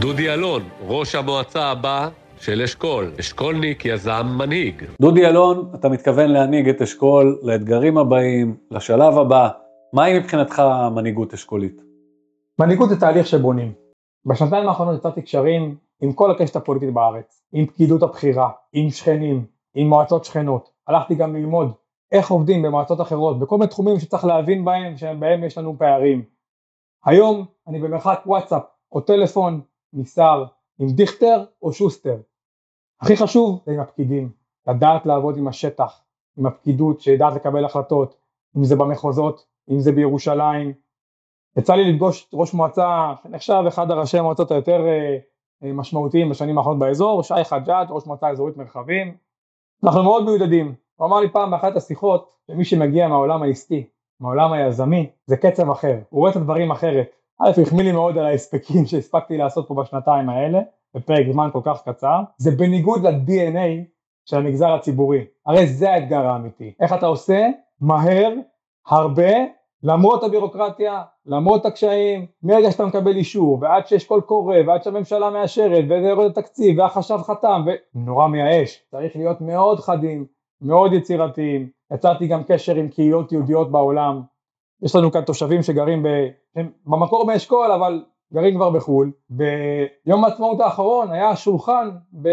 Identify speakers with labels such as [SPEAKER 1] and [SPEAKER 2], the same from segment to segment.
[SPEAKER 1] דודי אלון, ראש המועצה הבא של אשכול, אשכולניק, יזם, מנהיג.
[SPEAKER 2] דודי אלון, אתה מתכוון להנהיג את אשכול לאתגרים הבאים, לשלב הבא. מהי מבחינתך מנהיגות אשכולית?
[SPEAKER 3] מנהיגות זה תהליך שבונים. בשנתיים האחרונות יצרתי קשרים עם כל הקשת הפוליטית בארץ, עם פקידות הבכירה, עם שכנים, עם מועצות שכנות. הלכתי גם ללמוד איך עובדים במועצות אחרות, בכל מיני תחומים שצריך להבין בהם, שבהם יש לנו פערים. היום אני במרחק וואטסאפ או טלפון משר עם דיכטר או שוסטר. הכי חשוב זה עם הפקידים, לדעת לעבוד עם השטח, עם הפקידות שיודעת לקבל החלטות, אם זה במחוזות, אם זה בירושלים. יצא לי לפגוש ראש מועצה שנחשב אחד הראשי המועצות היותר אה, אה, משמעותיים בשנים האחרונות באזור, שי חג'אג', ראש מועצה אזורית מרחבים. אנחנו מאוד מיודדים. הוא אמר לי פעם באחת השיחות שמי שמגיע מהעולם העסקי, מהעולם היזמי, זה קצב אחר, הוא רואה את הדברים אחרת. א', החמיא לי מאוד על ההספקים שהספקתי לעשות פה בשנתיים האלה, בפרק זמן כל כך קצר, זה בניגוד ל-DNA של המגזר הציבורי, הרי זה האתגר האמיתי, איך אתה עושה? מהר, הרבה, למרות הבירוקרטיה, למרות הקשיים, מרגע שאתה מקבל אישור, ועד שיש קול קורא, ועד שהממשלה מאשרת, וזה יורד התקציב, והחשב חתם, ונורא מייאש, צריך להיות מאוד חדים, מאוד יצירתיים, יצרתי גם קשר עם קהילות יהודיות בעולם, יש לנו כאן תושבים שגרים ב... הם במקור באשכול אבל גרים כבר בחו"ל. ביום העצמאות האחרון היה שולחן ב...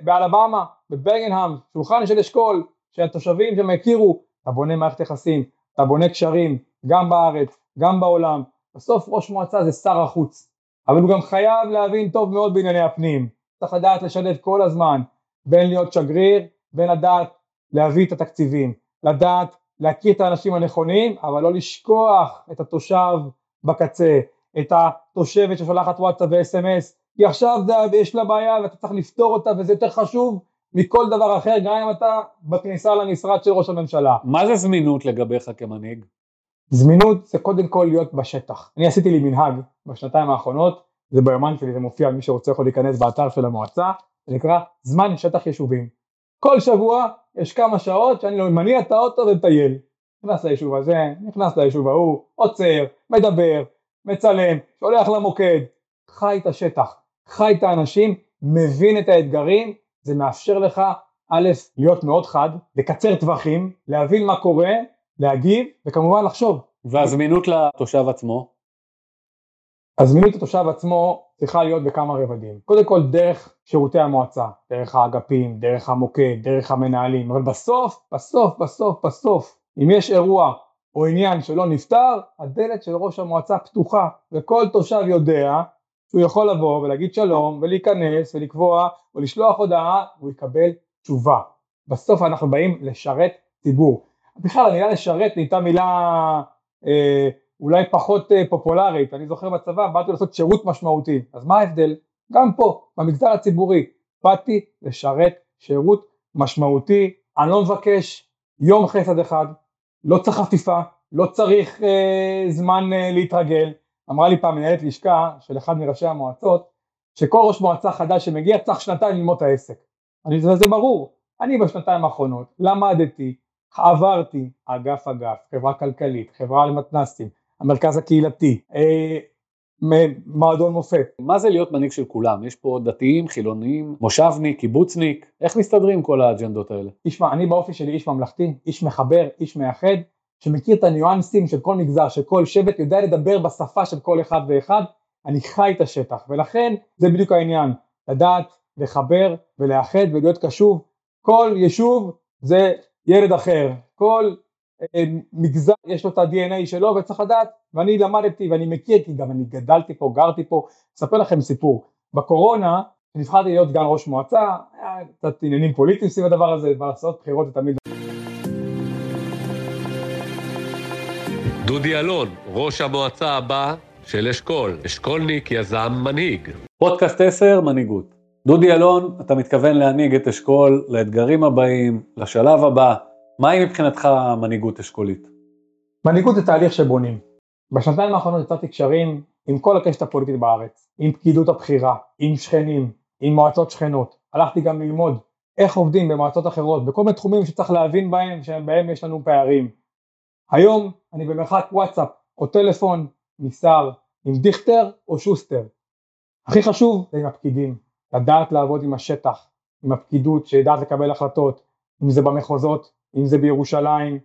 [SPEAKER 3] באלבמה, בברגנהאם, שולחן של אשכול, שהתושבים שם הכירו, אתה בונה מערכת יחסים, אתה בונה קשרים, גם בארץ, גם בעולם. בסוף ראש מועצה זה שר החוץ, אבל הוא גם חייב להבין טוב מאוד בענייני הפנים. צריך לדעת לשלב כל הזמן בין להיות שגריר, בין לדעת להביא את התקציבים, לדעת להכיר את האנשים הנכונים, אבל לא לשכוח את התושב בקצה, את התושבת ששולחת וואטסאפ וסמס, כי עכשיו זה, יש לה בעיה ואתה צריך לפתור אותה וזה יותר חשוב מכל דבר אחר, גם אם אתה בכניסה למשרד של ראש הממשלה.
[SPEAKER 2] מה זה זמינות לגביך כמנהיג?
[SPEAKER 3] זמינות זה קודם כל להיות בשטח. אני עשיתי לי מנהג בשנתיים האחרונות, זה ביומן שלי, זה מופיע, מי שרוצה יכול להיכנס באתר של המועצה, זה נקרא זמן שטח יישובים. כל שבוע יש כמה שעות שאני לא מניע את האוטו ומטייל. נכנס ליישוב הזה, נכנס ליישוב ההוא, עוצר, מדבר, מצלם, שולח למוקד, חי את השטח, חי את האנשים, מבין את האתגרים, זה מאפשר לך א', להיות מאוד חד, לקצר טווחים, להבין מה קורה, להגיב וכמובן לחשוב.
[SPEAKER 2] והזמינות לתושב עצמו?
[SPEAKER 3] הזמינות לתושב עצמו צריכה להיות בכמה רבדים. קודם כל דרך שירותי המועצה, דרך האגפים, דרך המוקד, דרך המנהלים, אבל בסוף, בסוף, בסוף, בסוף, אם יש אירוע או עניין שלא נפתר, הדלת של ראש המועצה פתוחה, וכל תושב יודע שהוא יכול לבוא ולהגיד שלום ולהיכנס ולקבוע או לשלוח הודעה, הוא יקבל תשובה. בסוף אנחנו באים לשרת ציבור. בכלל המילה לשרת נהייתה מילה אה, אולי פחות אה, פופולרית, אני זוכר בצבא, באתי לעשות שירות משמעותי, אז מה ההבדל? גם פה, במגזר הציבורי, באתי לשרת שירות משמעותי, אני לא מבקש יום חסד אחד, לא צריך חפיפה, לא צריך אה, זמן אה, להתרגל, אמרה לי פעם מנהלת לשכה של אחד מראשי המועצות, שכל ראש מועצה חדש שמגיע צריך שנתיים ללמוד את העסק. אני, זה ברור, אני בשנתיים האחרונות למדתי, עברתי אגף אגף, חברה כלכלית, חברה למתנסים, המרכז הקהילתי, אה, מועדון מופת.
[SPEAKER 2] מה זה להיות מנהיג של כולם? יש פה דתיים, חילונים, מושבניק, קיבוצניק, איך מסתדרים כל האג'נדות האלה?
[SPEAKER 3] תשמע, אני באופי שלי איש ממלכתי, איש מחבר, איש מאחד, שמכיר את הניואנסים של כל מגזר, של כל שבט, יודע לדבר בשפה של כל אחד ואחד, אני חי את השטח, ולכן זה בדיוק העניין, לדעת לחבר ולאחד ולהיות קשוב, כל יישוב זה ילד אחר, כל מגזר יש לו את ה-DNA שלו וצריך לדעת ואני למדתי ואני מכיר כי גם אני גדלתי פה, גרתי פה, אספר לכם סיפור, בקורונה נבחרתי להיות סגן ראש מועצה, היה קצת עניינים פוליטיים סביב הדבר הזה, לעשות בחירות זה תמיד
[SPEAKER 1] דודי אלון, ראש המועצה הבא של אשכול, אשכולניק, יזם, מנהיג.
[SPEAKER 2] פודקאסט 10, מנהיגות. דודי אלון, אתה מתכוון להנהיג את אשכול לאתגרים הבאים, לשלב הבא, מהי מבחינתך מנהיגות אשכולית?
[SPEAKER 3] מנהיגות זה תהליך שבונים. בשנתיים האחרונות יצרתי קשרים עם כל הקשת הפוליטית בארץ, עם פקידות הבכירה, עם שכנים, עם מועצות שכנות. הלכתי גם ללמוד איך עובדים במועצות אחרות, בכל מיני תחומים שצריך להבין בהם, שבהם יש לנו פערים. היום אני במרחק וואטסאפ או טלפון משר עם דיכטר או שוסטר. הכי חשוב זה עם הפקידים, לדעת לעבוד עם השטח, עם הפקידות שיודעת לקבל החלטות, אם זה במחוזות, אם זה בירושלים.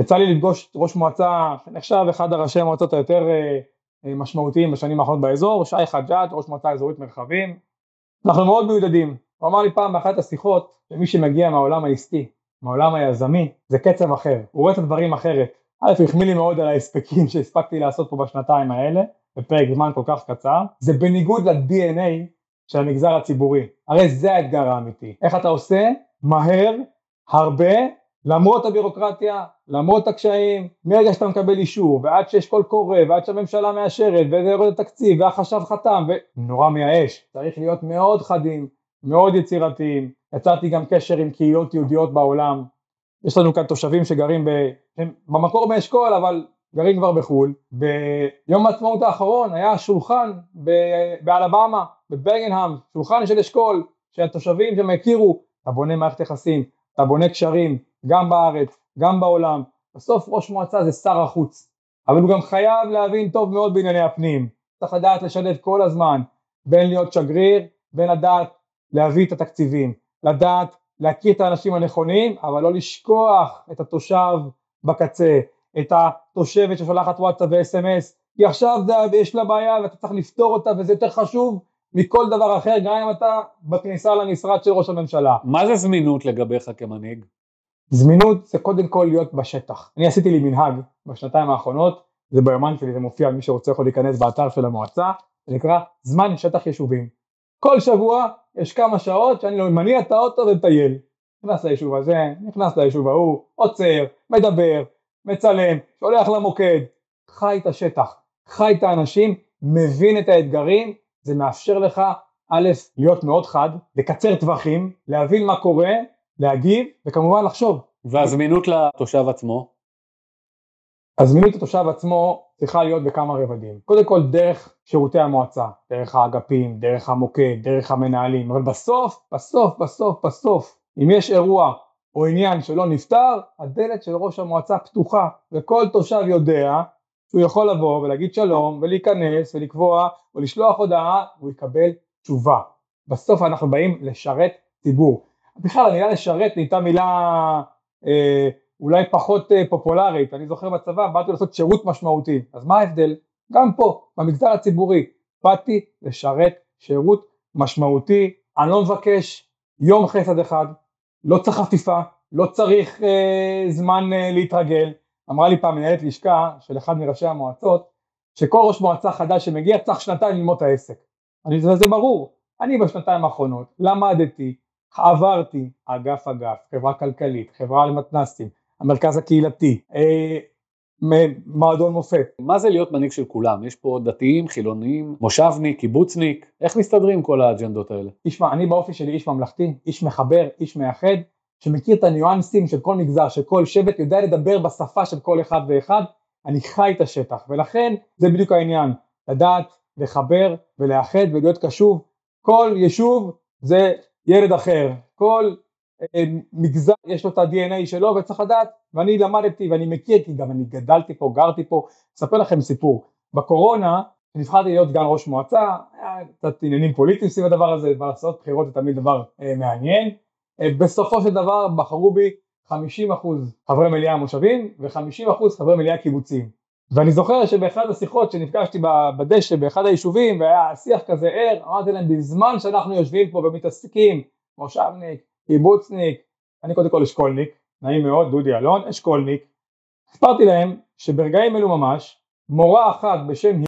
[SPEAKER 3] יצא לי לפגוש ראש מועצה שנחשב אחד הראשי המועצות היותר אה, אה, משמעותיים בשנים האחרונות באזור, שי חג'אג', ראש מועצה אזורית מרחבים. אנחנו מאוד מיודדים. הוא אמר לי פעם באחת השיחות שמי שמגיע מהעולם העסקי, מהעולם היזמי, זה קצב אחר, הוא רואה את הדברים אחרת. א', החמיא לי מאוד על ההספקים שהספקתי לעשות פה בשנתיים האלה, בפרק זמן כל כך קצר, זה בניגוד ל-DNA של המגזר הציבורי. הרי זה האתגר האמיתי. איך אתה עושה? מהר, הרבה, למרות הבירוקרטיה, למרות הקשיים, מרגע שאתה מקבל אישור, ועד שיש קול קורא, ועד שהממשלה מאשרת, וזה יורד התקציב, והחשב חתם, ונורא מייאש. צריך להיות מאוד חדים, מאוד יצירתיים. יצרתי גם קשר עם קהילות יהודיות בעולם. יש לנו כאן תושבים שגרים ב... הם במקור באשכול, אבל גרים כבר בחו"ל. ביום העצמאות האחרון היה שולחן באלבמה, בברגנהאם, שולחן של אשכול, שהתושבים שם הכירו, אתה בונה מערכת יחסים, אתה בונה קשרים, גם בארץ, גם בעולם. בסוף ראש מועצה זה שר החוץ, אבל הוא גם חייב להבין טוב מאוד בענייני הפנים. צריך לדעת לשדד כל הזמן בין להיות שגריר, בין לדעת להביא את התקציבים, לדעת להכיר את האנשים הנכונים, אבל לא לשכוח את התושב בקצה, את התושבת ששולחת וואטסאפ וסמס, כי עכשיו זה, יש לה בעיה ואתה צריך לפתור אותה וזה יותר חשוב מכל דבר אחר, גם אם אתה בכניסה למשרד של ראש הממשלה.
[SPEAKER 2] מה זה זמינות לגביך כמנהיג?
[SPEAKER 3] זמינות זה קודם כל להיות בשטח. אני עשיתי לי מנהג בשנתיים האחרונות, זה ביומן שלי, זה מופיע, מי שרוצה יכול להיכנס באתר של המועצה, זה נקרא זמן שטח יישובים. כל שבוע יש כמה שעות שאני לא מניע את האוטו ומטייל. נכנס ליישוב הזה, נכנס ליישוב ההוא, עוצר, מדבר, מצלם, שולח למוקד, חי את השטח, חי את האנשים, מבין את האתגרים, זה מאפשר לך א', להיות מאוד חד, לקצר טווחים, להבין מה קורה, להגיב, וכמובן לחשוב.
[SPEAKER 2] והזמינות לתושב עצמו?
[SPEAKER 3] הזמינות לתושב עצמו צריכה להיות בכמה רבדים. קודם כל דרך שירותי המועצה, דרך האגפים, דרך המוקד, דרך המנהלים, אבל בסוף, בסוף, בסוף, בסוף, אם יש אירוע או עניין שלא נפתר, הדלת של ראש המועצה פתוחה, וכל תושב יודע שהוא יכול לבוא ולהגיד שלום ולהיכנס ולקבוע או לשלוח הודעה, הוא יקבל תשובה. בסוף אנחנו באים לשרת ציבור. בכלל המילה לשרת נהייתה מילה אה, אולי פחות אה, פופולרית, אני זוכר בצבא באתי לעשות שירות משמעותי, אז מה ההבדל? גם פה, במגזר הציבורי, באתי לשרת שירות משמעותי, אני לא מבקש יום חסד אחד, לא צריך חפיפה, לא צריך אה, זמן אה, להתרגל, אמרה לי פעם מנהלת לשכה של אחד מראשי המועצות, שכל ראש מועצה חדש שמגיע צריך שנתיים ללמוד את העסק. אני, זה, זה ברור, אני בשנתיים האחרונות למדתי, עברתי אגף אגף, חברה כלכלית, חברה למתנ"סים, המרכז הקהילתי, אה, מועדון מופת.
[SPEAKER 2] מה זה להיות מנהיג של כולם? יש פה דתיים, חילונים, מושבניק, קיבוצניק, איך מסתדרים כל האג'נדות האלה?
[SPEAKER 3] תשמע, אני באופי שלי איש ממלכתי, איש מחבר, איש מאחד, שמכיר את הניואנסים של כל מגזר, של כל שבט, יודע לדבר בשפה של כל אחד ואחד, אני חי את השטח, ולכן זה בדיוק העניין, לדעת לחבר ולאחד ולהיות קשוב, כל יישוב זה ילד אחר, כל אה, מגזר יש לו את ה-DNA שלו וצריך לדעת, ואני למדתי ואני מכיר כי גם אני גדלתי פה, גרתי פה, אספר לכם סיפור, בקורונה כשנבחרתי להיות סגן ראש מועצה, היה קצת עניינים פוליטיים סביב הדבר הזה, לעשות בחירות זה תמיד דבר אה, מעניין, בסופו של דבר בחרו בי 50% חברי מליאה מושבים ו-50% חברי מליאה קיבוצים ואני זוכר שבאחד השיחות שנפגשתי בדשא באחד היישובים והיה שיח כזה ער, אמרתי להם בזמן שאנחנו יושבים פה ומתעסקים, מושבניק, קיבוצניק, אני קודם כל אשכולניק, נעים מאוד, דודי אלון, אשכולניק, הסברתי להם שברגעים אלו ממש מורה אחת בשם